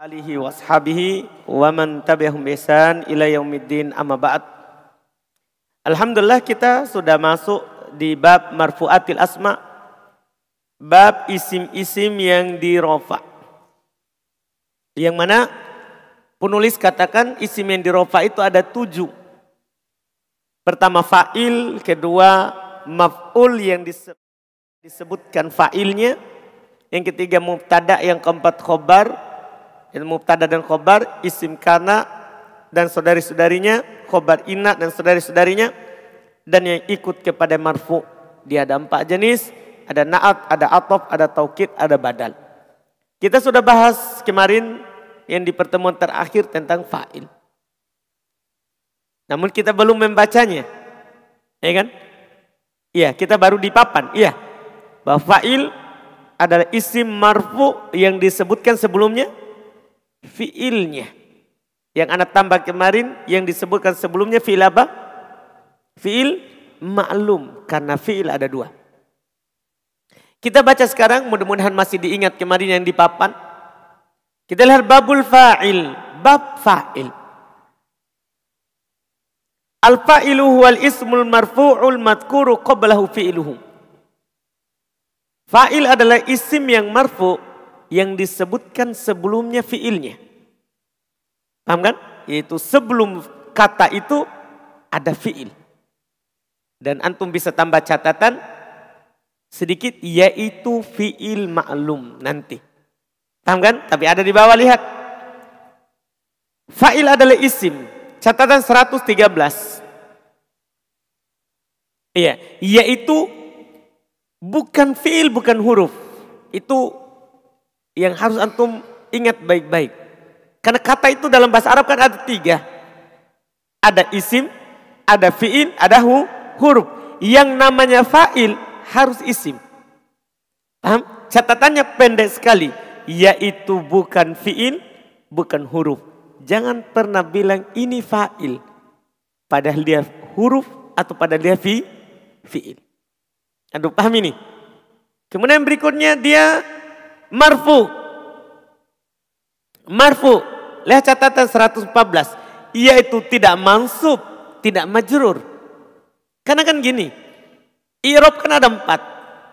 alihi washabihi wa man tabi'ahum ihsan ila yaumiddin amma ba'd. Alhamdulillah kita sudah masuk di bab marfuatil asma. Bab isim-isim yang dirofa. Yang mana penulis katakan isim yang dirofa itu ada tujuh. Pertama fa'il, kedua maf'ul yang disebutkan fa'ilnya. Yang ketiga mubtada, yang keempat khobar, itu mubtada dan khobar, isim kana dan saudari-saudarinya, khobar ina dan saudari-saudarinya, dan yang ikut kepada marfu. Dia ada empat jenis, ada naat, ada atof, ada taukid, ada badal. Kita sudah bahas kemarin yang di pertemuan terakhir tentang fa'il. Namun kita belum membacanya. Ya kan? Iya, kita baru di papan. Iya. Bahwa fa'il adalah isim marfu yang disebutkan sebelumnya fiilnya. Yang anak tambah kemarin yang disebutkan sebelumnya fiil apa? Fiil maklum karena fiil ada dua. Kita baca sekarang mudah-mudahan masih diingat kemarin yang di papan. Kita lihat babul fa'il, bab fa'il. Al-fa'ilu huwal ismul marfu'ul madkuru qablahu fi'iluhu. Fa'il adalah isim yang marfu' yang disebutkan sebelumnya fiilnya. Paham kan? Yaitu sebelum kata itu ada fiil. Dan antum bisa tambah catatan sedikit yaitu fiil maklum nanti. Paham kan? Tapi ada di bawah lihat. Fa'il adalah isim. Catatan 113. Iya, yaitu bukan fiil, bukan huruf. Itu yang harus antum ingat baik-baik. Karena kata itu dalam bahasa Arab kan ada tiga. Ada isim, ada fi'il, ada hu, huruf. Yang namanya fa'il harus isim. Paham? Catatannya pendek sekali. Yaitu bukan fi'il, bukan huruf. Jangan pernah bilang ini fa'il. Padahal dia huruf atau padahal dia fi, fi'il. Aduh paham ini? Kemudian berikutnya dia marfu. Marfu. Lihat catatan 114. Yaitu tidak mansub, tidak majrur. Karena kan gini. Irob kan ada empat.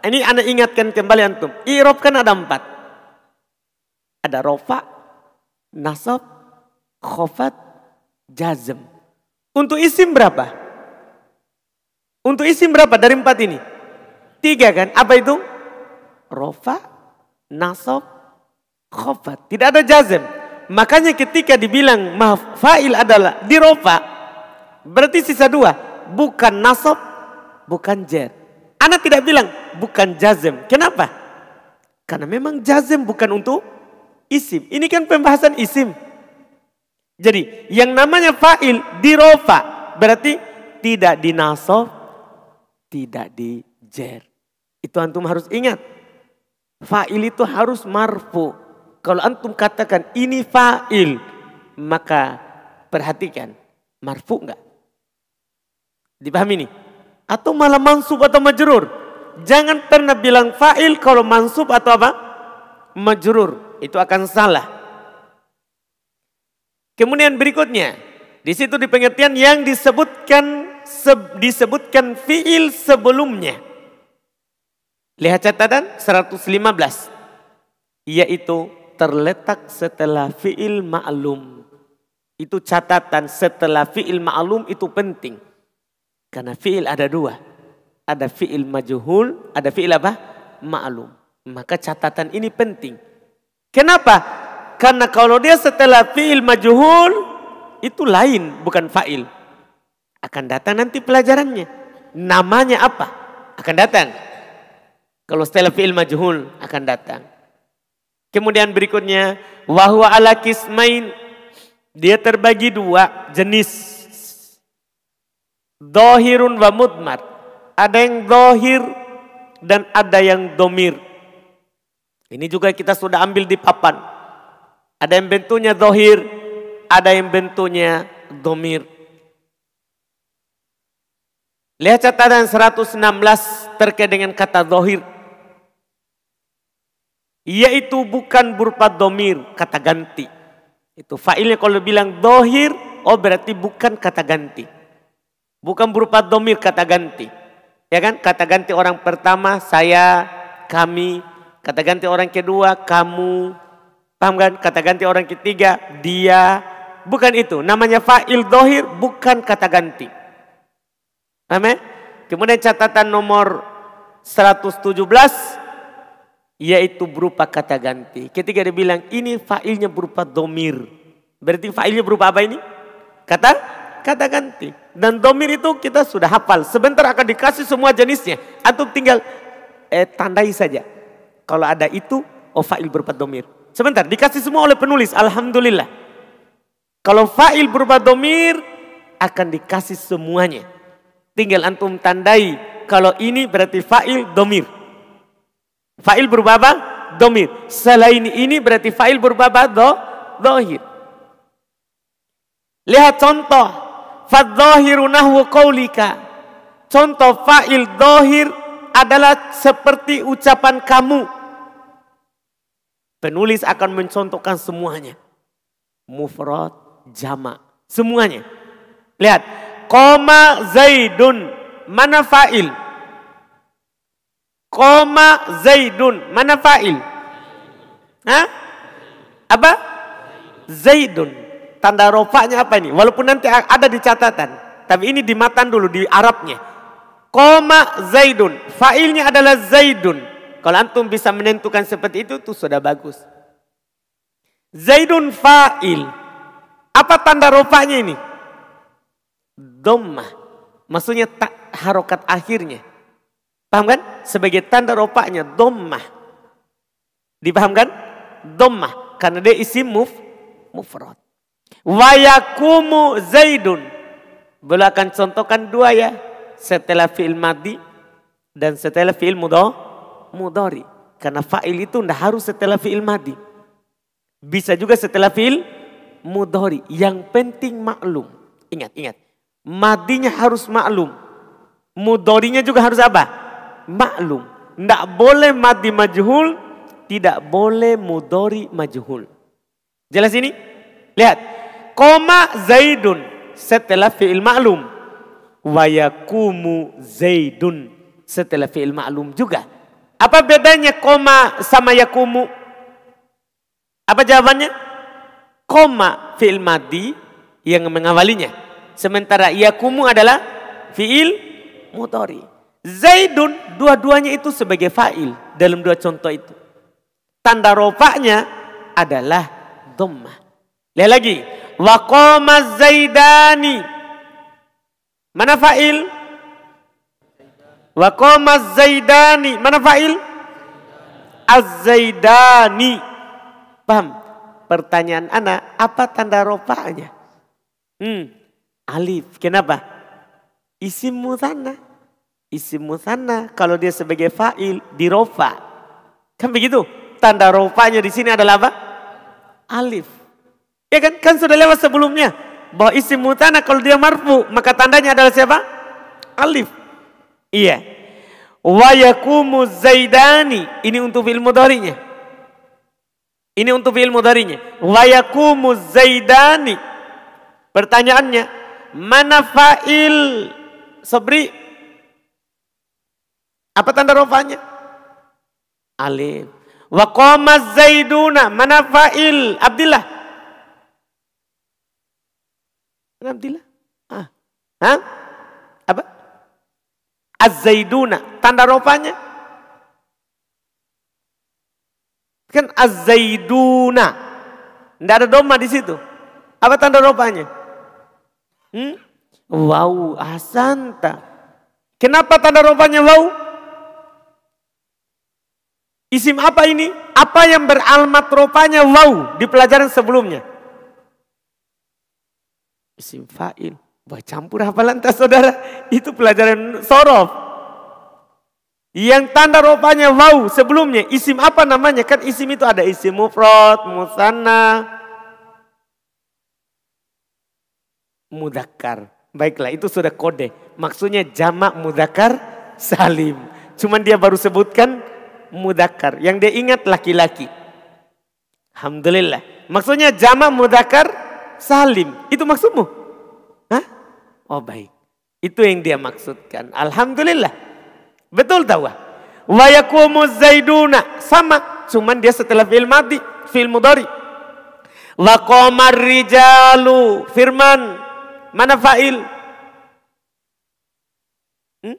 Ini anda ingatkan kembali antum. Irob kan ada empat. Ada rofa, nasab, khofat, jazm. Untuk isim berapa? Untuk isim berapa dari empat ini? Tiga kan? Apa itu? Rofa, nasab, khofat. Tidak ada jazm. Makanya ketika dibilang maaf fa'il adalah dirofa. Berarti sisa dua. Bukan nasab, bukan jar. Anak tidak bilang bukan jazm. Kenapa? Karena memang jazm bukan untuk isim. Ini kan pembahasan isim. Jadi yang namanya fa'il dirofa. Berarti tidak dinasab, tidak di jar. Itu antum harus ingat. Fa'il itu harus marfu. Kalau antum katakan ini fa'il, maka perhatikan marfu enggak? Dipahami ini? Atau malah mansub atau majrur? Jangan pernah bilang fa'il kalau mansub atau apa? Majrur. Itu akan salah. Kemudian berikutnya, di situ di pengertian yang disebutkan disebutkan fiil sebelumnya. Lihat catatan 115. Yaitu terletak setelah fi'il ma'lum. Itu catatan setelah fi'il ma'lum itu penting. Karena fi'il ada dua. Ada fi'il majuhul, ada fi'il apa? Ma'lum. Maka catatan ini penting. Kenapa? Karena kalau dia setelah fi'il majuhul, itu lain, bukan fa'il. Akan datang nanti pelajarannya. Namanya apa? Akan datang. Kalau setelah fi'il majhul akan datang. Kemudian berikutnya wahwa ala kismain dia terbagi dua jenis. Dohirun wa mudmar. Ada yang dohir dan ada yang domir. Ini juga kita sudah ambil di papan. Ada yang bentuknya dohir, ada yang bentuknya domir. Lihat catatan 116 terkait dengan kata dohir. Yaitu bukan berupa domir, kata ganti. Itu fa'ilnya kalau bilang dohir, oh berarti bukan kata ganti. Bukan berupa domir kata ganti. Ya kan? Kata ganti orang pertama, saya, kami. Kata ganti orang kedua, kamu. Paham kan? Kata ganti orang ketiga, dia. Bukan itu. Namanya fa'il dohir, bukan kata ganti. Paham ya? Kemudian catatan nomor 117, yaitu berupa kata ganti. Ketika dia bilang ini fa'ilnya berupa domir. Berarti fa'ilnya berupa apa ini? Kata kata ganti. Dan domir itu kita sudah hafal. Sebentar akan dikasih semua jenisnya. Antum tinggal eh, tandai saja. Kalau ada itu, oh fa'il berupa domir. Sebentar, dikasih semua oleh penulis. Alhamdulillah. Kalau fa'il berupa domir, akan dikasih semuanya. Tinggal antum tandai. Kalau ini berarti fa'il domir. Fa'il berubah apa? Domir. Selain ini berarti fa'il berubah apa? Do, dohir. Lihat contoh. Fadzohiru nahwu qawlika. Contoh fa'il dohir adalah seperti ucapan kamu. Penulis akan mencontohkan semuanya. Mufrad, jama, semuanya. Lihat, koma zaidun, mana fa'il? Koma Zaidun. Mana fa'il? Hah? Apa? Zaidun. Tanda rofaknya apa ini? Walaupun nanti ada di catatan. Tapi ini di matan dulu, di Arabnya. Koma Zaidun. Fa'ilnya adalah Zaidun. Kalau antum bisa menentukan seperti itu, itu sudah bagus. Zaidun fa'il. Apa tanda rofaknya ini? Dommah. Maksudnya tak harokat akhirnya. Paham kan? Sebagai tanda ropaknya dommah. Dipahamkan? Dommah. Karena dia isi muf, mufrad. Wayakumu zaidun. Boleh akan contohkan dua ya. Setelah fi'il madi dan setelah fi'il mudo, mudori. Karena fa'il itu tidak harus setelah fi'il madi. Bisa juga setelah fi'il mudori. Yang penting maklum. Ingat, ingat. Madinya harus maklum. Mudorinya juga harus apa? Maklum. Tidak boleh madi majhul, tidak boleh mudori majhul. Jelas ini? Lihat. Koma Zaidun setelah fi'il maklum. Wayakumu Zaidun setelah fi'il maklum juga. Apa bedanya koma sama yakumu? Apa jawabannya? Koma fi'il madi yang mengawalinya. Sementara yakumu adalah fi'il mudori. Zaidun dua-duanya itu sebagai fa'il dalam dua contoh itu. Tanda rofaknya adalah dhammah. Lihat lagi. Waqama zaidani. Mana fa'il? Waqama zaidani. Mana fa'il? Az-zaidani. Paham? Pertanyaan anak, apa tanda rofaknya? Hmm, alif. Kenapa? Isim muthanna. Isim musanna kalau dia sebagai fa'il dirofa. Kan begitu? Tanda rofanya di sini adalah apa? Alif. Ya kan? Kan sudah lewat sebelumnya. Bahwa isim mutanna kalau dia marfu maka tandanya adalah siapa? Alif. Iya. Wa yakumu zaidani. Ini untuk fi'il mudhari'nya. Ini untuk fi'il mudhari'nya. Wa yakumu zaidani. Pertanyaannya, mana fa'il? Sobri, apa tanda rofanya? Alif. Wa qama zaiduna. Mana fa'il? Abdillah. Mana Abdillah? Ah. Hah? Apa? Az-zaiduna. Tanda rofanya? Kan az-zaiduna. Tidak ada doma di situ. Apa tanda rofanya? Hmm? Wow, asanta. Kenapa tanda rofanya wow? Isim apa ini? Apa yang beralmat rupanya wow di pelajaran sebelumnya? Isim fa'il. Wah campur hafalan tas saudara. Itu pelajaran sorof. Yang tanda rupanya wow sebelumnya. Isim apa namanya? Kan isim itu ada isim mufrad, musanna, mudakar. Baiklah itu sudah kode. Maksudnya jamak mudakar salim. Cuman dia baru sebutkan mudakar. Yang dia ingat laki-laki. Alhamdulillah. Maksudnya jama mudakar salim. Itu maksudmu? Hah? Oh baik. Itu yang dia maksudkan. Alhamdulillah. Betul tahu? Wa yakumu zaiduna. Sama. Cuman dia setelah fi'il mati. Fi'il mudari. Wa qamar rijalu. Firman. Mana fa'il? Hmm?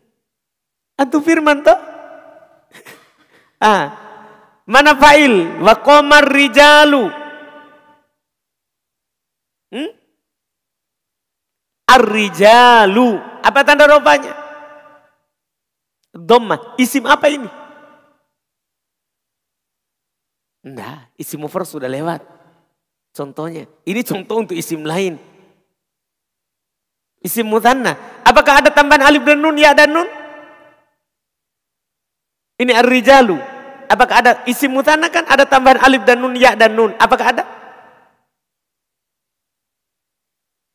Antu firman toh? Ah. Mana fa'il? Wa qamar rijalu. Hmm? Ar-rijalu. Apa tanda rupanya? Dhamma. Isim apa ini? Nah, isim mufrad sudah lewat. Contohnya. Ini contoh untuk isim lain. Isim muthanna. Apakah ada tambahan alif dan nun, ya dan nun? Ini ar-rijalu. Apakah ada isim muthanna kan ada tambahan alif dan nun, ya dan nun? Apakah ada?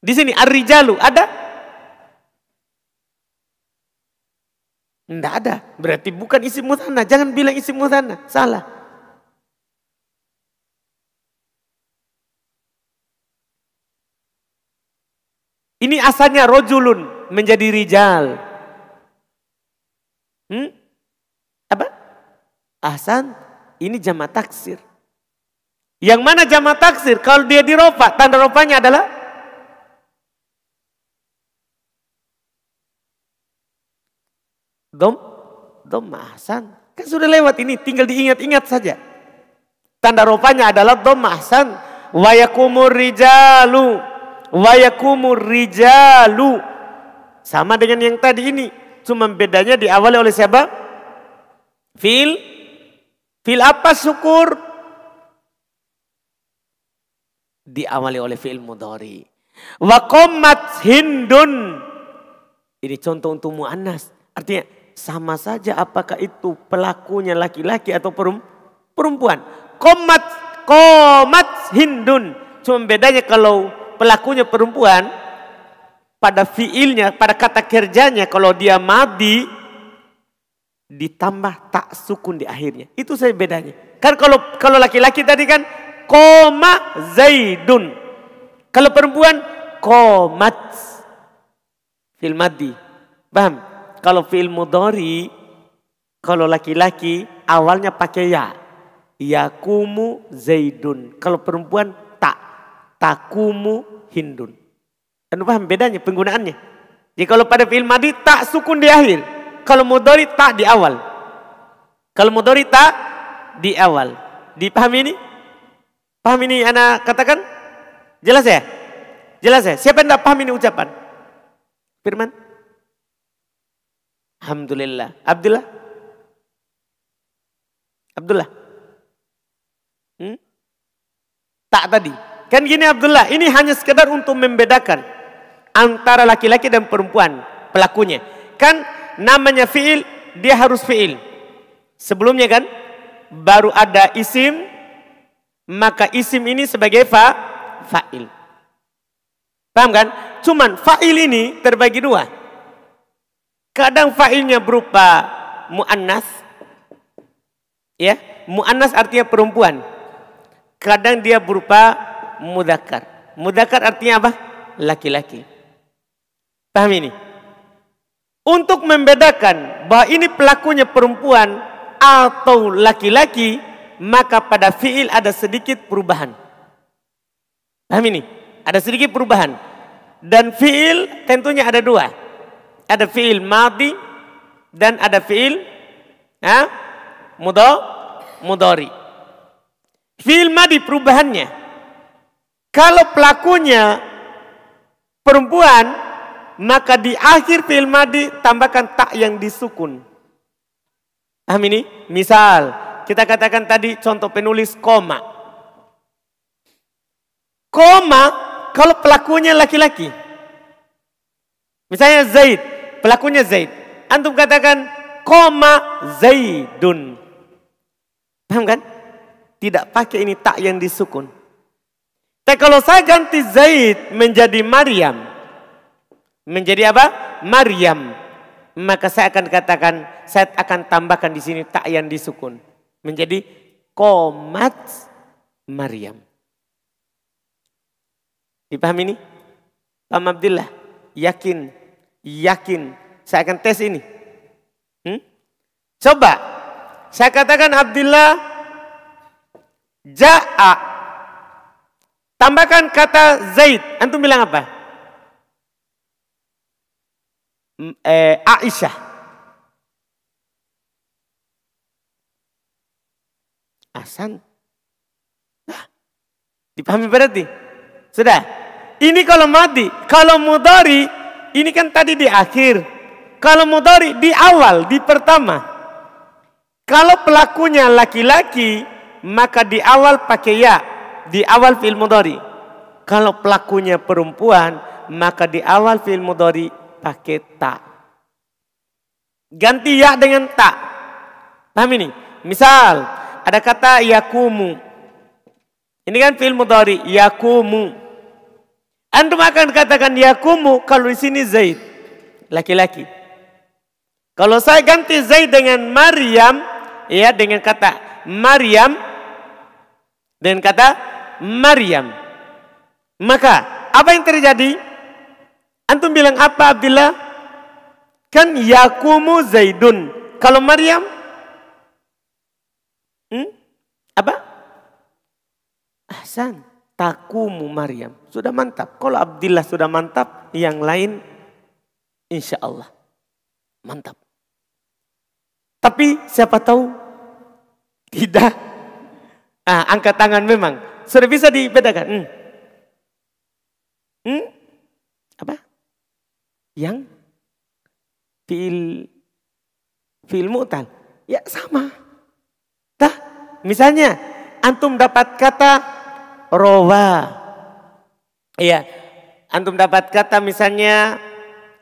Di sini ar-rijalu ada? Tidak ada. Berarti bukan isim muthanna. Jangan bilang isim muthanna. Salah. Ini asalnya rojulun menjadi rijal. Hmm? Ahsan, ini jama taksir. Yang mana jama taksir? Kalau dia dirofa, tanda rofanya adalah Dom, dom mahsan. Kan sudah lewat ini, tinggal diingat-ingat saja. Tanda rupanya adalah dom mahsan. Wayakumur rijalu. Wayakumur rijalu. Sama dengan yang tadi ini. Cuma bedanya diawali oleh siapa? Fil. Fil apa syukur? Diawali oleh fil mudhari. Wakomat hindun. Ini contoh untuk mu'annas. Artinya sama saja apakah itu pelakunya laki-laki atau perempuan. Komat, komat hindun. Cuma bedanya kalau pelakunya perempuan, pada fiilnya, pada kata kerjanya, kalau dia madi, ditambah tak sukun di akhirnya. Itu saya bedanya. Kan kalau kalau laki-laki tadi kan koma zaidun. Kalau perempuan komat fil madi. Paham? Kalau fi'il mudhari kalau laki-laki awalnya pakai ya. Yakumu zaidun. Kalau perempuan tak. Takumu hindun. Anda paham bedanya penggunaannya? Jadi kalau pada fi'il madi tak sukun di akhir. Kalau mudhari tak di awal. Kalau mudhari tak di awal. Dipahami ini? Paham ini anak katakan? Jelas ya? Jelas ya? Siapa yang tidak paham ini ucapan? Firman? Alhamdulillah. Abdullah? Abdullah? Hmm? Tak tadi. Kan gini Abdullah, ini hanya sekedar untuk membedakan antara laki-laki dan perempuan pelakunya. Kan namanya fi'il, dia harus fi'il. Sebelumnya kan baru ada isim, maka isim ini sebagai fa, fa'il. Paham kan? Cuman fa'il ini terbagi dua. Kadang fa'ilnya berupa mu'annas. Ya, mu'annas artinya perempuan. Kadang dia berupa mudakar. Mudakar artinya apa? Laki-laki. Paham ini? Untuk membedakan bahwa ini pelakunya perempuan atau laki-laki, maka pada fi'il ada sedikit perubahan. Paham ini? Ada sedikit perubahan. Dan fi'il tentunya ada dua ada fiil madi dan ada fiil ya, mudo, mudori. Fiil madi perubahannya. Kalau pelakunya perempuan, maka di akhir fiil madi tambahkan tak yang disukun. Paham ini? Misal, kita katakan tadi contoh penulis koma. Koma kalau pelakunya laki-laki. Misalnya Zaid, Pelakunya Zaid. Antum katakan koma Zaidun. Paham kan? Tidak pakai ini tak yang disukun. Tapi kalau saya ganti Zaid menjadi Maryam. Menjadi apa? Maryam. Maka saya akan katakan, saya akan tambahkan di sini tak yang disukun. Menjadi komat Maryam. Dipahami ini? Paham Abdullah? Yakin, yakin. Saya akan tes ini. Hmm? Coba, saya katakan Abdullah ja'a. Tambahkan kata Zaid. Antum bilang apa? Eh, Aisyah. Hasan. Nah, dipahami berarti? Sudah. Ini kalau mati. Kalau mudari, ini kan tadi di akhir. Kalau mudari di awal, di pertama. Kalau pelakunya laki-laki, maka di awal pakai ya. Di awal fil mudari. Kalau pelakunya perempuan, maka di awal fil mudari pakai tak. Ganti ya dengan tak. Paham ini? Misal, ada kata yakumu. Ini kan film mudhari yakumu. Antum akan katakan yakumu kalau di sini Zaid laki-laki. Kalau saya ganti Zaid dengan Maryam, ya dengan kata Maryam dengan kata Maryam. Maka apa yang terjadi? Antum bilang apa Abdullah? Kan yakumu Zaidun. Kalau Maryam Hmm? Apa? Ahsan. Takumu Maryam. Sudah mantap. Kalau Abdillah sudah mantap, yang lain insya Allah mantap. Tapi siapa tahu tidak. Ah, angkat tangan memang. Sudah bisa dibedakan. Hmm. Hmm? Yang fil fil mutal. Ya sama. Misalnya, antum dapat kata rowa. Iya, antum dapat kata misalnya,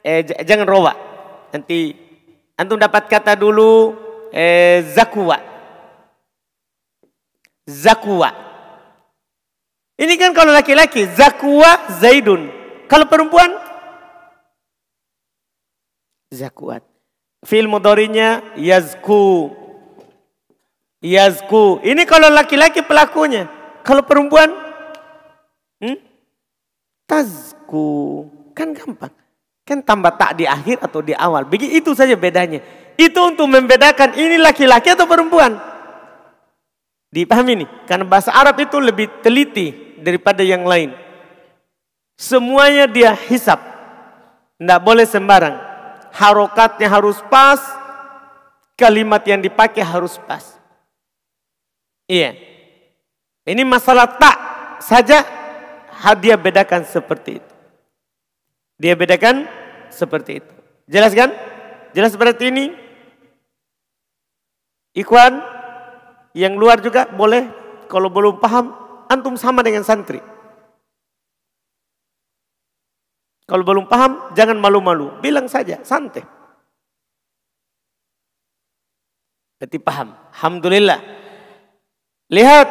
eh, jangan rowa. Nanti antum dapat kata dulu eh, zakwa. Zakwa. Ini kan kalau laki-laki, zakwa zaidun. Kalau perempuan, zakuat. Fil mudorinya yazku. Yazku. Ini kalau laki-laki pelakunya. Kalau perempuan, hmm? tazku. Kan gampang. Kan tambah tak di akhir atau di awal. Begitu saja bedanya. Itu untuk membedakan ini laki-laki atau perempuan. Dipahami nih. Karena bahasa Arab itu lebih teliti daripada yang lain. Semuanya dia hisap. Tidak boleh sembarang. Harokatnya harus pas. Kalimat yang dipakai harus pas. Iya. Ini masalah tak saja dia bedakan seperti itu. Dia bedakan seperti itu. Jelas kan? Jelas berarti ini? Ikhwan yang luar juga boleh kalau belum paham antum sama dengan santri. Kalau belum paham jangan malu-malu, bilang saja santai. Berarti paham. Alhamdulillah. Lihat.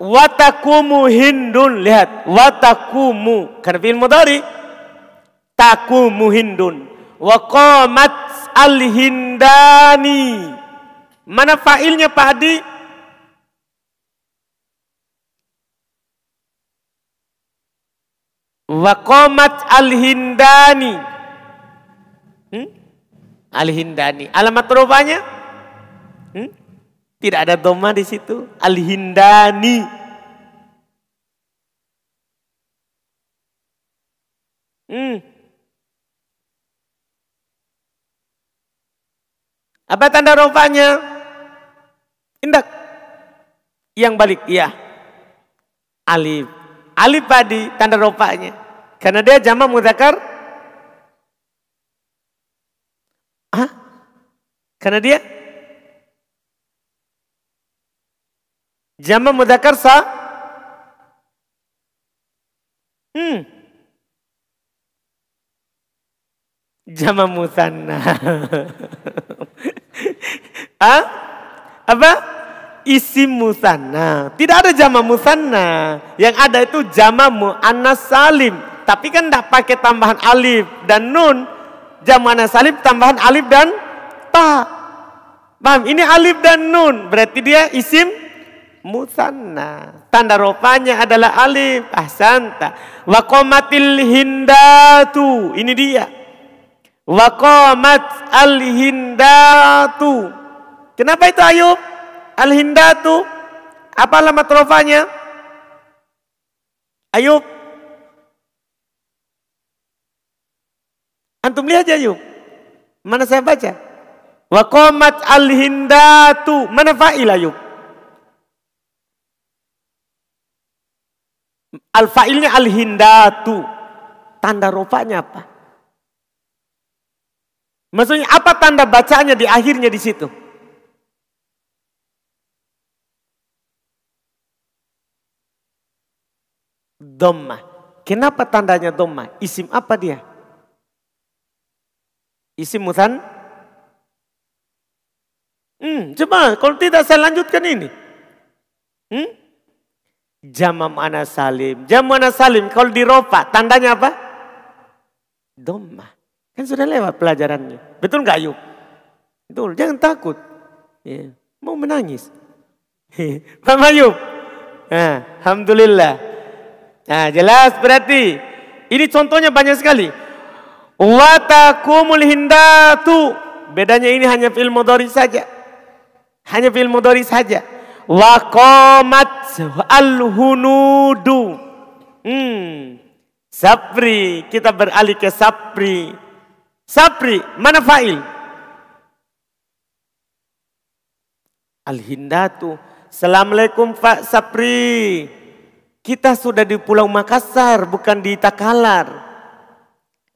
Watakumu hindun. Lihat. Watakumu. Karena fi'il mudhari. Takumu hindun. Wa qamat al hindani mana fa'ilnya Pak Adi wa qamat al hindani hmm? al hindani alamat rupanya hmm? Tidak ada doma di situ. Al-Hindani. Hmm. Apa tanda rofanya? Indak. Yang balik, iya. Alif. Alif tadi tanda rofanya. Karena dia jama mudakar. Hah? Karena dia Jama mudakar sa? Hmm. Jama musanna. ah? Apa? Isim musanna. Tidak ada jama musanna. Yang ada itu jama muannas salim. Tapi kan tidak pakai tambahan alif dan nun. Jama muannas salim tambahan alif dan ta. Paham? Ini alif dan nun. Berarti dia isim musanna. Tanda rupanya adalah alif. Ahsanta. Wa qomatil hindatu. Ini dia. Wa qomat al hindatu. Kenapa itu Ayub? Al hindatu. Apa alamat rupanya? Ayub. Antum lihat aja Ayub. Mana saya baca? Wa qomat al hindatu. Mana fa'il Ayub? Al-fa'ilnya al-hindatu. Tanda rupanya apa? Maksudnya apa tanda bacanya di akhirnya di situ? Doma. Kenapa tandanya doma? Isim apa dia? Isim mutan? Hmm, coba kalau tidak saya lanjutkan ini. Hmm? Mana salim. Jama mana salim kalau diropa tandanya apa? Doma. Kan sudah lewat pelajarannya. Betul nggak Ayub? Betul. Jangan takut. Ya. Mau menangis. Pak Ayub. Nah, Alhamdulillah. Nah, jelas berarti. Ini contohnya banyak sekali. Watakumul hindatu. Bedanya ini hanya film modori saja. Hanya film modori saja. Waqamat al-hunudu. Hmm. Sapri, kita beralih ke sapri. Sapri, mana fa'il? Al-hindatu. Assalamualaikum Pak Sapri. Kita sudah di Pulau Makassar, bukan di Takalar.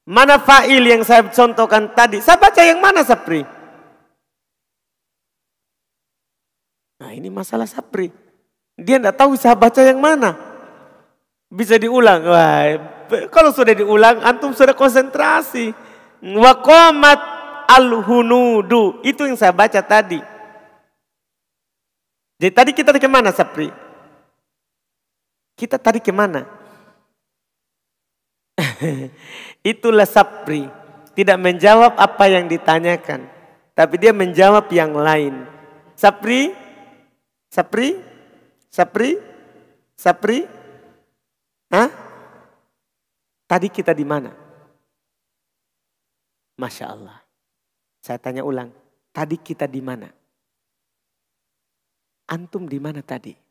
Mana fa'il yang saya contohkan tadi? Saya baca yang mana Sapri? Nah ini masalah Sapri. Dia tidak tahu saya baca yang mana. Bisa diulang. Wah, kalau sudah diulang, antum sudah konsentrasi. Wakomat al-hunudu. Itu yang saya baca tadi. Jadi tadi kita ke mana Sapri? Kita tadi ke mana? Itulah Sapri. Tidak menjawab apa yang ditanyakan. Tapi dia menjawab yang lain. Sapri, Sapri, Sapri, Sapri. Hah? Tadi kita di mana? Masya Allah. Saya tanya ulang. Tadi kita di mana? Antum di mana tadi?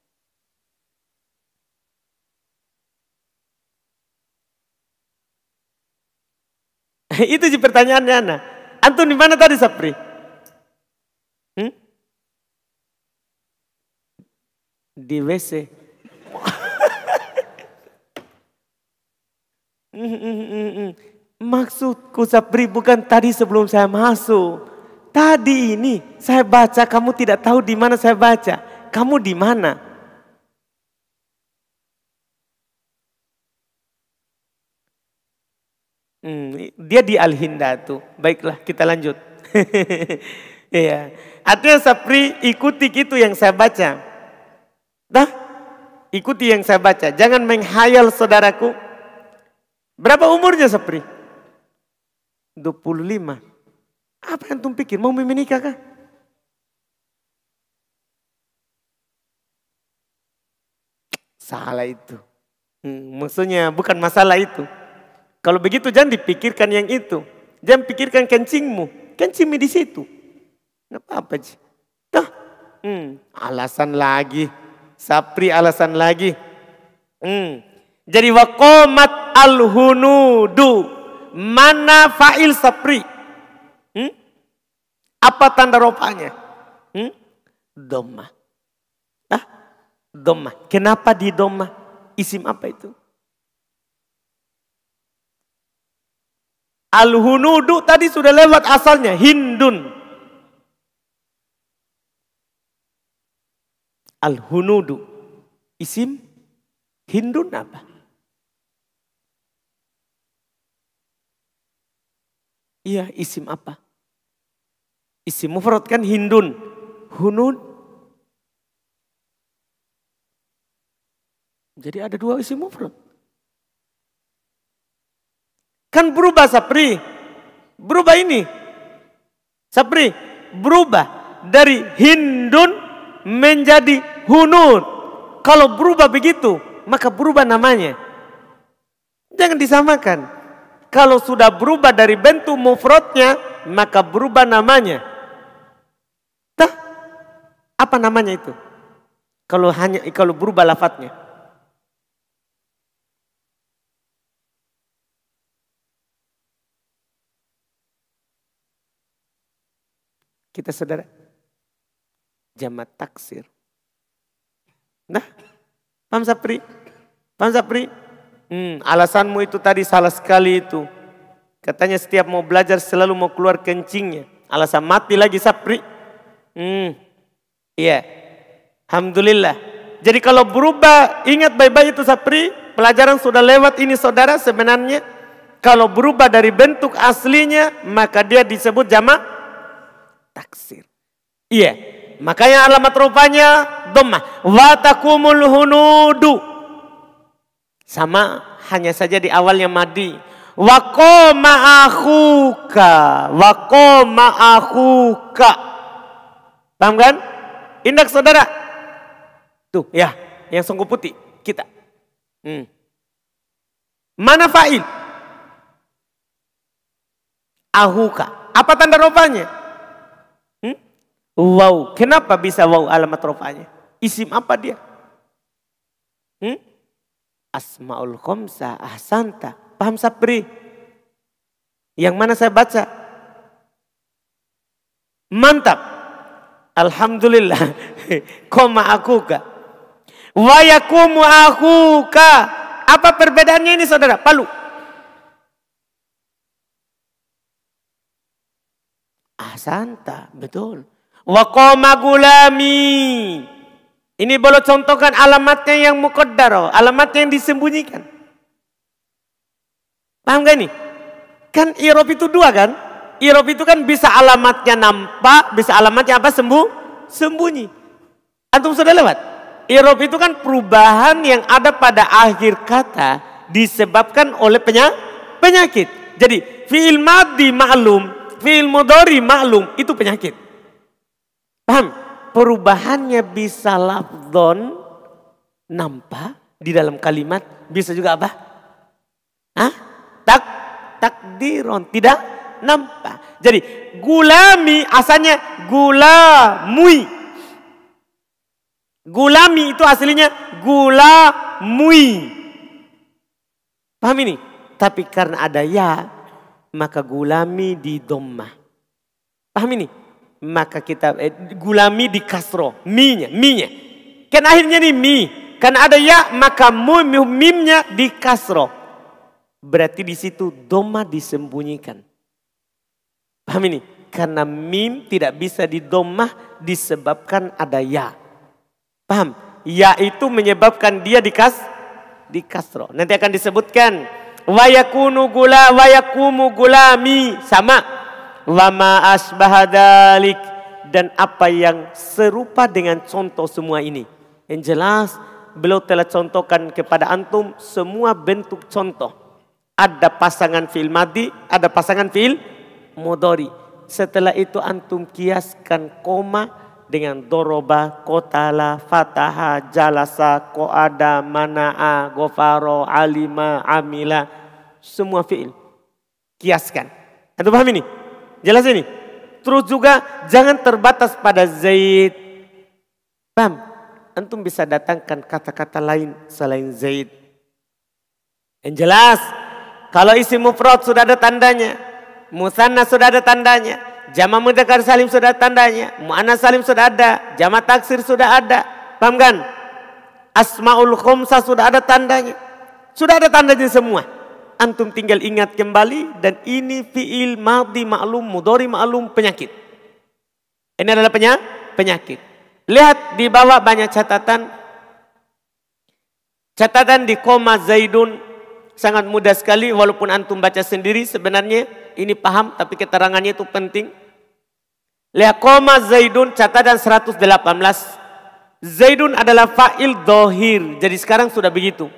Itu sih pertanyaannya Ana. Antum di mana tadi Sapri? Hmm? Di WC. Maksudku Sapri bukan tadi sebelum saya masuk. Tadi ini saya baca kamu tidak tahu di mana saya baca. Kamu di mana? Hmm, dia di Al-Hindatu. Baiklah, kita lanjut. Iya. Artinya Sapri ikuti itu yang saya baca. Dah, ikuti yang saya baca. Jangan menghayal saudaraku. Berapa umurnya Sapri? 25. Apa yang tuh pikir? Mau menikah kah? Salah itu. Hmm, maksudnya bukan masalah itu. Kalau begitu jangan dipikirkan yang itu. Jangan pikirkan kencingmu. Kencingmu di situ. Tidak apa-apa. Nah, hmm, alasan lagi. Sapri alasan lagi. Hmm. Jadi wakomat al-hunudu. Mana fa'il sapri? Hmm? Apa tanda ropanya? Hmm? Doma. Ah, doma. Kenapa di doma? Isim apa itu? Al-hunudu tadi sudah lewat asalnya, Hindun. Al-hunudu. Isim Hindun apa? Iya, isim apa? Isim mufrad kan Hindun. Hunud. Jadi ada dua isim mufrad. Kan berubah Sapri. Berubah ini. Sapri, berubah dari Hindun menjadi hunud. Kalau berubah begitu, maka berubah namanya. Jangan disamakan. Kalau sudah berubah dari bentuk mufradnya, maka berubah namanya. Tah, apa namanya itu? Kalau hanya kalau berubah lafadznya. Kita saudara jamat taksir. Nah, paham Sapri? Paham Sapri? Hmm, alasanmu itu tadi salah sekali itu. Katanya setiap mau belajar selalu mau keluar kencingnya. Alasan mati lagi Sapri. Hmm, iya. Alhamdulillah. Jadi kalau berubah, ingat baik-baik itu Sapri. Pelajaran sudah lewat ini saudara sebenarnya. Kalau berubah dari bentuk aslinya, maka dia disebut jamak taksir. Iya. Makanya alamat rupanya dhammah. Wa takumul hunudu. Sama hanya saja di awalnya madi. Wako ma'ahuka. Wako ma'ahuka. Paham kan? Indak saudara. Tuh ya, yang sungguh putih. Kita. Hmm. Mana fa'il? Ahuka. Apa tanda rupanya? Wow. Kenapa bisa wow alamat rupanya? Isim apa dia? Hmm? Asmaul Khomsa Ahsanta. Paham Sapri? Yang mana saya baca? Mantap. Alhamdulillah. Koma akuka. Wayakumu akuka. Apa perbedaannya ini saudara? Palu. Ahsanta. Betul. Wakoma gulami. Ini boleh contohkan alamatnya yang muqaddar, alamatnya yang disembunyikan. Paham gak ini? Kan irob itu dua kan? Irob itu kan bisa alamatnya nampak, bisa alamatnya apa? Sembuh, sembunyi. Antum sudah lewat? Irob itu kan perubahan yang ada pada akhir kata disebabkan oleh penyakit. Jadi fi'il madi maklum, fi'il mudori maklum itu penyakit. Paham? perubahannya bisa lafdon nampak di dalam kalimat bisa juga apa? Hah? Tak takdiron tidak nampak. Jadi gulami asalnya gulamui. Gulami itu aslinya gulamui. Paham ini? Tapi karena ada ya, maka gulami di domah. Paham ini? Maka kita eh, gulami di kasro mi-nya mi-nya. Kan akhirnya nih mi. Kan ada ya maka mu mimnya di kasro berarti di situ doma disembunyikan. Paham ini? Karena mim tidak bisa didomah disebabkan ada ya. Paham? Ya itu menyebabkan dia di kas di kasro nanti akan disebutkan wayakunu gula wayakumu gulami sama wama asbahadalik dan apa yang serupa dengan contoh semua ini. Yang jelas beliau telah contohkan kepada antum semua bentuk contoh. Ada pasangan fil madi, ada pasangan fil mudori. Setelah itu antum kiaskan koma dengan doroba, kotala, fataha, jalasa, koada, mana'a, gofaro, alima, amila. Semua fi'il. Kiaskan. Antum paham ini? Jelas ini? Terus juga jangan terbatas pada Zaid. Paham? Antum bisa datangkan kata-kata lain selain Zaid. Yang jelas, kalau isi mufrad sudah ada tandanya, musanna sudah ada tandanya, jama mudzakkar salim sudah ada tandanya, muannas salim sudah ada, jama taksir sudah ada. Paham kan? Asmaul khumsa sudah ada tandanya. Sudah ada tandanya semua. Antum tinggal ingat kembali dan ini fiil madhi maklum, mudori maklum penyakit. Ini adalah penyakit. Lihat di bawah banyak catatan. Catatan di koma Zaidun sangat mudah sekali walaupun antum baca sendiri sebenarnya ini paham tapi keterangannya itu penting. Lihat koma Zaidun catatan 118. Zaidun adalah fa'il dohir. Jadi sekarang sudah begitu.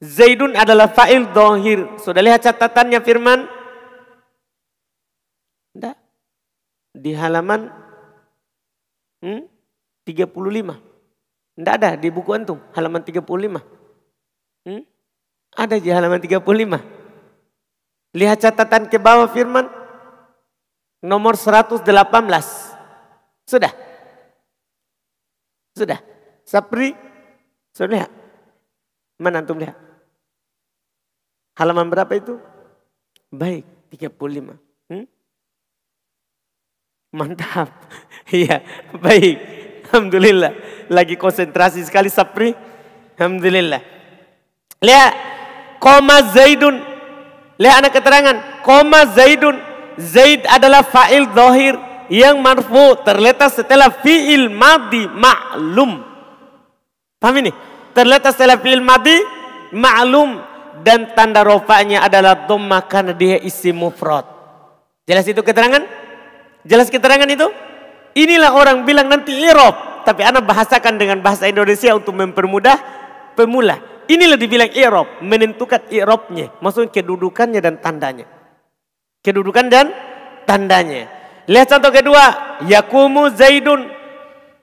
Zaidun adalah fa'il dohir. Sudah lihat catatannya firman? Tidak. Di halaman hmm, 35. Tidak ada di buku antum, halaman 35. Hmm? Ada di halaman 35. Lihat catatan ke bawah firman. Nomor 118. Sudah. Sudah. Sapri. Sudah lihat. Mana antum lihat? Halaman berapa itu? Baik, 35. Hmm? Mantap. Iya, baik. Alhamdulillah. Lagi konsentrasi sekali Sapri. Alhamdulillah. Lihat. Koma Zaidun. Lihat anak keterangan. Koma Zaidun. Zaid adalah fa'il dohir yang marfu terletak setelah fi'il madi ma'lum. Paham ini? Terletak setelah fi'il madi ma'lum dan tanda rofanya adalah dhamma karena dia isi mufrad. Jelas itu keterangan? Jelas keterangan itu? Inilah orang bilang nanti irob. Tapi anak bahasakan dengan bahasa Indonesia untuk mempermudah pemula. Inilah dibilang irob. Menentukan irobnya. Maksudnya kedudukannya dan tandanya. Kedudukan dan tandanya. Lihat contoh kedua. Yakumu Zaidun.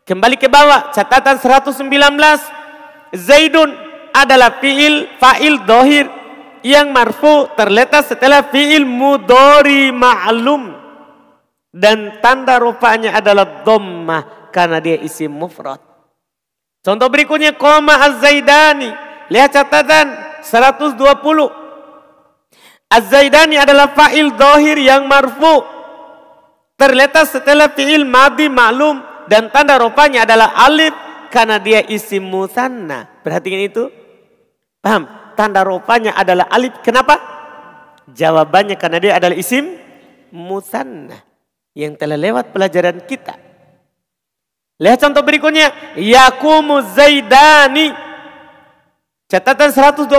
Kembali ke bawah. Catatan 119. Zaidun adalah fi'il fa'il dohir. Yang marfu terletak setelah fi'il mudori ma'lum dan tanda rupanya adalah dhammah karena dia isi mufrad. Contoh berikutnya koma az-zaidani. Lihat catatan 120. Az-zaidani adalah fa'il dohir yang marfu. Terletak setelah fi'il madi maklum dan tanda rupanya adalah alif karena dia isi musanna. Perhatikan itu. Paham? Tanda rupanya adalah alif. Kenapa? Jawabannya karena dia adalah isim musanna yang telah lewat pelajaran kita. Lihat contoh berikutnya. Yakumu Zaidani. Catatan 121.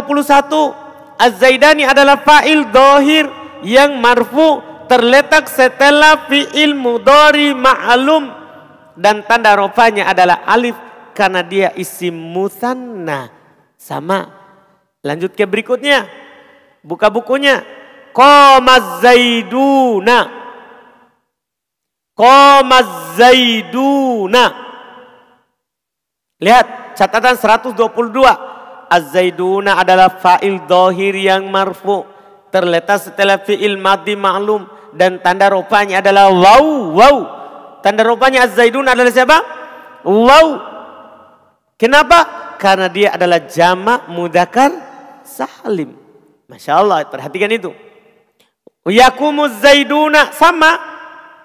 Az-Zaidani adalah fa'il dohir yang marfu terletak setelah fi'il mudori ma'alum. Dan tanda rofanya adalah alif karena dia isim musanna. Sama. Lanjut ke berikutnya. Buka bukunya. Qamaz Zaiduna. Qama Zaiduna. Lihat catatan 122. Az-Zaiduna adalah fa'il dohir yang marfu. Terletak setelah fi'il madi ma'lum. Dan tanda rupanya adalah waw, waw. Tanda rupanya Az-Zaiduna adalah siapa? Waw. Kenapa? Karena dia adalah jama' mudakar salim. Masya Allah, perhatikan itu. Yakumu Zaiduna sama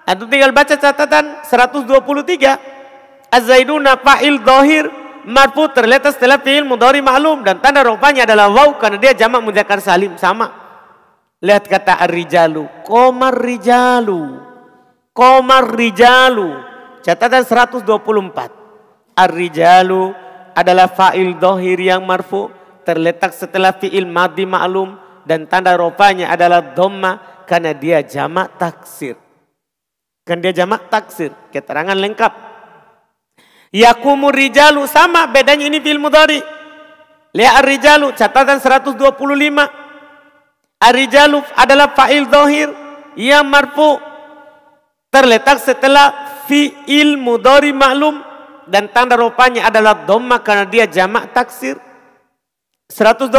Antum tinggal baca catatan 123. Az-zaiduna fa'il dohir marfu terletak setelah fi'il mudhari ma'lum dan tanda rupanya adalah waw karena dia jamak mudzakkar salim sama. Lihat kata ar-rijalu, komar rijalu. Komar rijalu. Catatan 124. Ar-rijalu adalah fa'il dohir yang marfu terletak setelah fi'il madi ma'lum dan tanda rupanya adalah dhamma karena dia jamak taksir. Kan dia jamak taksir, keterangan lengkap. Yakumur rijalu sama bedanya ini fil mudhari. Lihat ar-rijalu catatan 125. Ar-rijalu adalah fa'il dohir yang marfu terletak setelah fi'il mudhari maklum dan tanda rupanya adalah dhamma karena dia jamak taksir. 126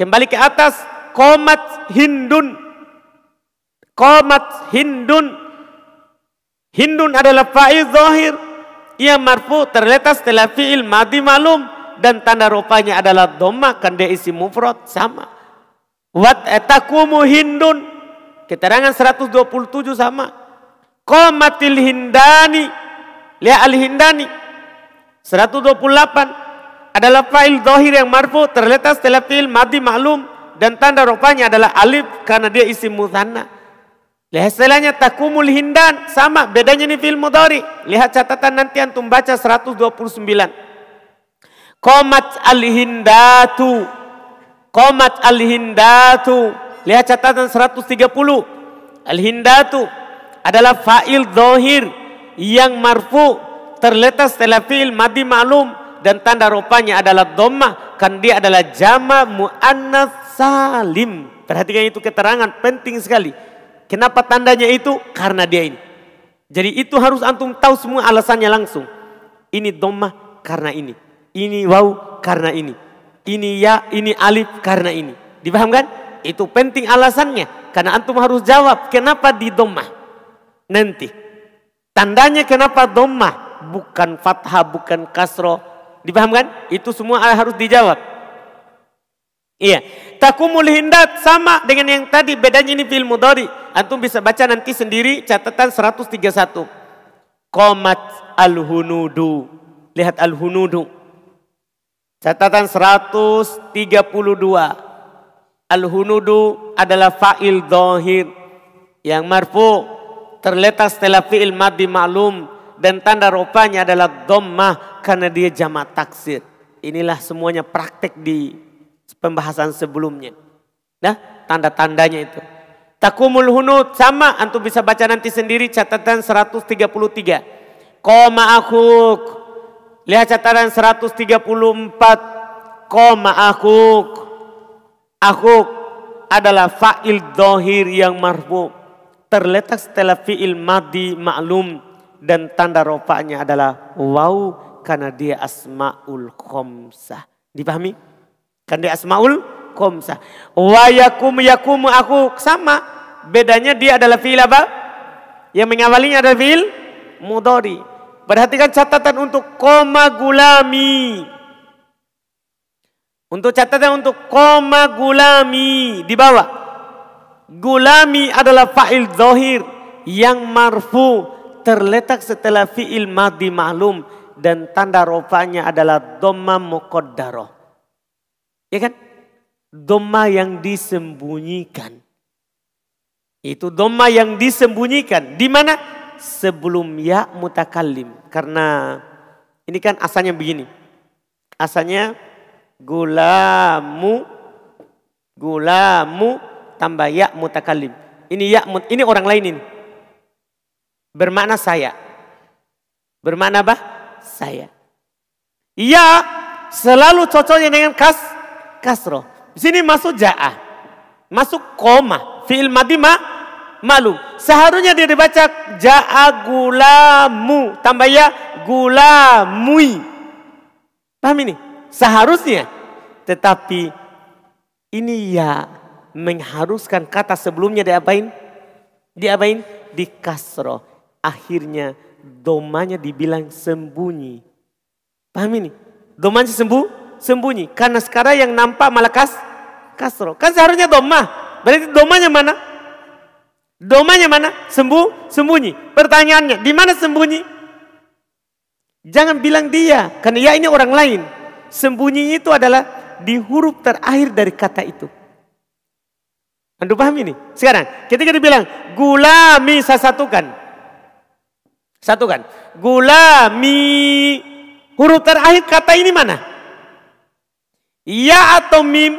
kembali ke atas komat hindun Qomat Hindun. Hindun adalah fa'il zahir. Ia marfu terletak setelah fi'il madi malum. Dan tanda rupanya adalah doma kan dia isi mufrad sama. Wat etakumu Hindun. Keterangan 127 sama. Qomatil Hindani. Lihat al-Hindani. 128 adalah fa'il zahir yang marfu terletak setelah fi'il madi malum dan tanda rupanya adalah alif karena dia isi musanna. Lihat istilahnya takumul hindan. Sama bedanya ini fil mudari. Lihat catatan nanti antum baca 129. Komat al-hindatu. Komat al-hindatu. Lihat catatan 130. Al-hindatu adalah fa'il zohir yang marfu terletak setelah fi'il madi ma'lum dan tanda rupanya adalah dhamma kan dia adalah jama muannas salim. Perhatikan itu keterangan penting sekali. Kenapa tandanya itu? Karena dia ini. Jadi itu harus antum tahu semua alasannya langsung. Ini domah karena ini. Ini waw karena ini. Ini ya, ini alif karena ini. Dipahamkan? Itu penting alasannya. Karena antum harus jawab kenapa di domah. Nanti. Tandanya kenapa domah. Bukan fathah, bukan kasro. Dipahamkan? Itu semua harus dijawab. Iya. Takumul hindat sama dengan yang tadi. Bedanya ini fil mudari. Antum bisa baca nanti sendiri catatan 131. Komat al-hunudu. Lihat al-hunudu. Catatan 132. Al-hunudu adalah fa'il dohir yang marfu terletak setelah fi'il madi maklum dan tanda rupanya adalah dhammah karena dia jamak taksir. Inilah semuanya praktek di pembahasan sebelumnya. Nah, tanda-tandanya itu. Takumul hunud sama antum bisa baca nanti sendiri catatan 133. Koma akhuk Lihat catatan 134. Koma akuk. Akuk adalah fa'il dohir yang marfu. Terletak setelah fi'il madi maklum. Dan tanda rofaknya adalah waw karena dia asma'ul khomsah. Dipahami? Karena dia asma'ul khomsah. Wa yakum yakum aku sama. Bedanya dia adalah fi'il apa? Yang mengawalinya adalah fi'il mudori. Perhatikan catatan untuk koma gulami. Untuk catatan untuk koma gulami di bawah. Gulami adalah fa'il zohir yang marfu terletak setelah fi'il madi maklum dan tanda rofanya adalah doma muqaddaroh. Ya kan? Doma yang disembunyikan. Itu doma yang disembunyikan. Di mana? sebelum ya mutakallim. Karena ini kan asalnya begini. Asalnya gulamu gulamu tambah ya mutakallim. Ini ya ini orang lain ini. Bermakna saya. Bermakna apa? Saya. Ya selalu cocoknya dengan kas kasro. Di sini masuk ja'a. Masuk koma. Fi'il madima malu. Seharusnya dia dibaca ja'a gulamu. Tambah ya gulamui. Paham ini? Seharusnya. Tetapi ini ya mengharuskan kata sebelumnya diapain? Diapain? Di kasro. Akhirnya domanya dibilang sembunyi. Paham ini? Domanya sembuh, sembunyi. Karena sekarang yang nampak malah kas, kasro. Kan seharusnya domah. Berarti domanya mana? Domanya mana? Sembuh, sembunyi. Pertanyaannya, di mana sembunyi? Jangan bilang dia, karena ya ini orang lain. Sembunyi itu adalah di huruf terakhir dari kata itu. Anda paham ini? Sekarang, ketika dibilang gulami saya satukan. Satukan. Gulami. Huruf terakhir kata ini mana? Ya atau mim?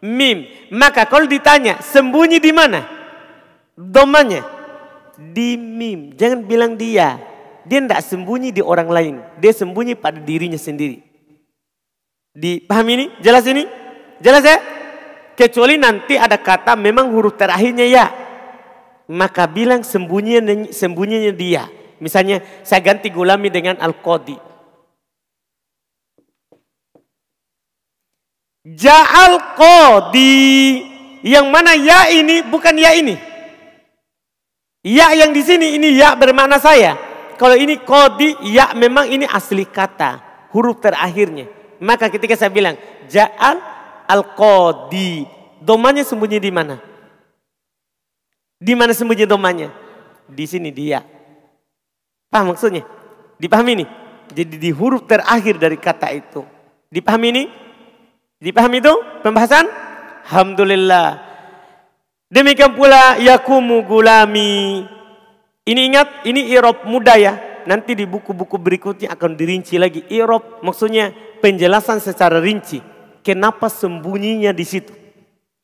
Mim. Maka kalau ditanya, sembunyi di mana? domanya di mim. Jangan bilang dia. Dia tidak sembunyi di orang lain. Dia sembunyi pada dirinya sendiri. Dipahami ini? Jelas ini? Jelas ya? Kecuali nanti ada kata memang huruf terakhirnya ya. Maka bilang sembunyinya, sembunyinya dia. Misalnya saya ganti gulami dengan al-qadi. Ja'al qadi. Yang mana ya ini bukan ya ini. Ya yang di sini ini ya bermakna saya. Kalau ini kodi ya memang ini asli kata. Huruf terakhirnya. Maka ketika saya bilang ja'al al-kodi. Domanya sembunyi di mana? Di mana sembunyi domanya? Di sini dia. Paham maksudnya? Dipahami ini? Jadi di huruf terakhir dari kata itu. Dipahami ini? Dipahami itu pembahasan? Alhamdulillah. Demikian pula yakumu gulami. Ini ingat, ini irob muda ya. Nanti di buku-buku berikutnya akan dirinci lagi. Irob maksudnya penjelasan secara rinci. Kenapa sembunyinya di situ?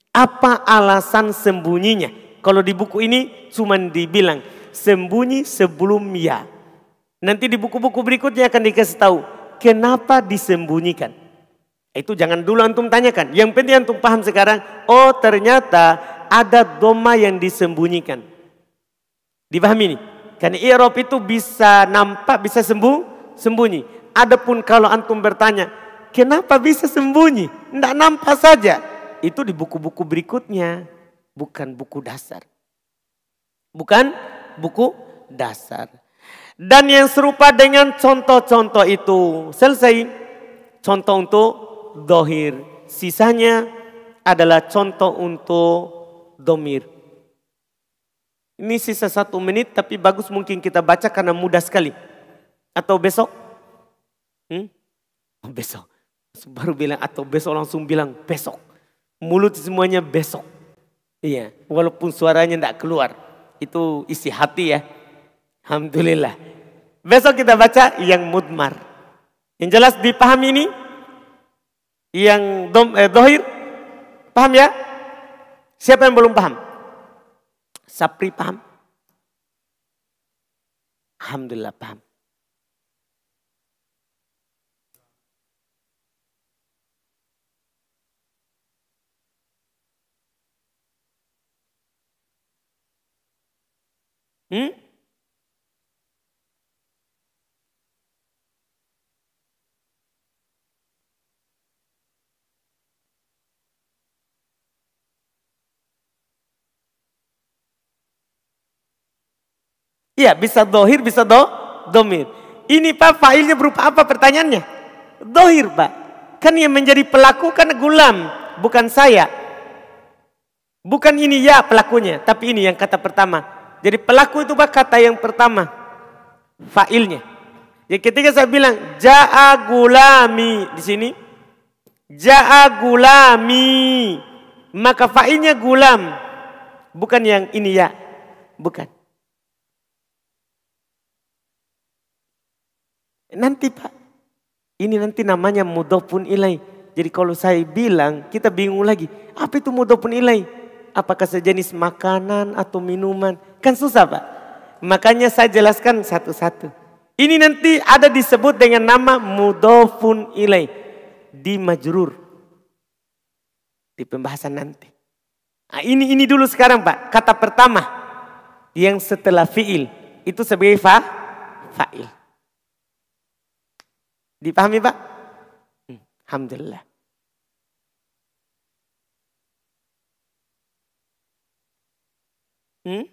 Apa alasan sembunyinya? Kalau di buku ini cuma dibilang sembunyi sebelum ya. Nanti di buku-buku berikutnya akan dikasih tahu kenapa disembunyikan. Itu jangan dulu antum tanyakan. Yang penting antum paham sekarang. Oh ternyata ada doma yang disembunyikan. Dipahami ini? Karena i'rab itu bisa nampak, bisa sembuh, sembunyi. Adapun kalau antum bertanya, kenapa bisa sembunyi? Tidak nampak saja. Itu di buku-buku berikutnya. Bukan buku dasar. Bukan buku dasar. Dan yang serupa dengan contoh-contoh itu. Selesai. Contoh untuk dohir. Sisanya adalah contoh untuk domir. Ini sisa satu menit tapi bagus mungkin kita baca karena mudah sekali. Atau besok? Hmm? Oh, besok. Baru bilang atau besok langsung bilang besok. Mulut semuanya besok. Iya, walaupun suaranya tidak keluar. Itu isi hati ya. Alhamdulillah. Besok kita baca yang mudmar. Yang jelas dipahami ini. Yang dom, eh, dohir. Paham ya? Siapa yang belum paham? Sapri paham? Alhamdulillah paham. Hmm? Iya bisa dohir, bisa do, domir. Ini pak failnya berupa apa pertanyaannya? Dohir pak. Kan yang menjadi pelaku kan gulam, bukan saya. Bukan ini ya pelakunya, tapi ini yang kata pertama. Jadi pelaku itu pak kata yang pertama. Failnya. Jadi ketika saya bilang ja'a gulami di sini. Ja'a gulami. Maka failnya gulam. Bukan yang ini ya. Bukan. Nanti pak. Ini nanti namanya mudofun ilai. Jadi kalau saya bilang kita bingung lagi. Apa itu mudofun ilai? Apakah sejenis makanan atau minuman? Kan susah Pak. Makanya saya jelaskan satu-satu. Ini nanti ada disebut dengan nama mudofun ilai. Di majrur. Di pembahasan nanti. Nah, ini ini dulu sekarang Pak. Kata pertama. Yang setelah fiil. Itu sebagai fa, fa'il. Dipahami Pak? Hmm, Alhamdulillah. Hmm?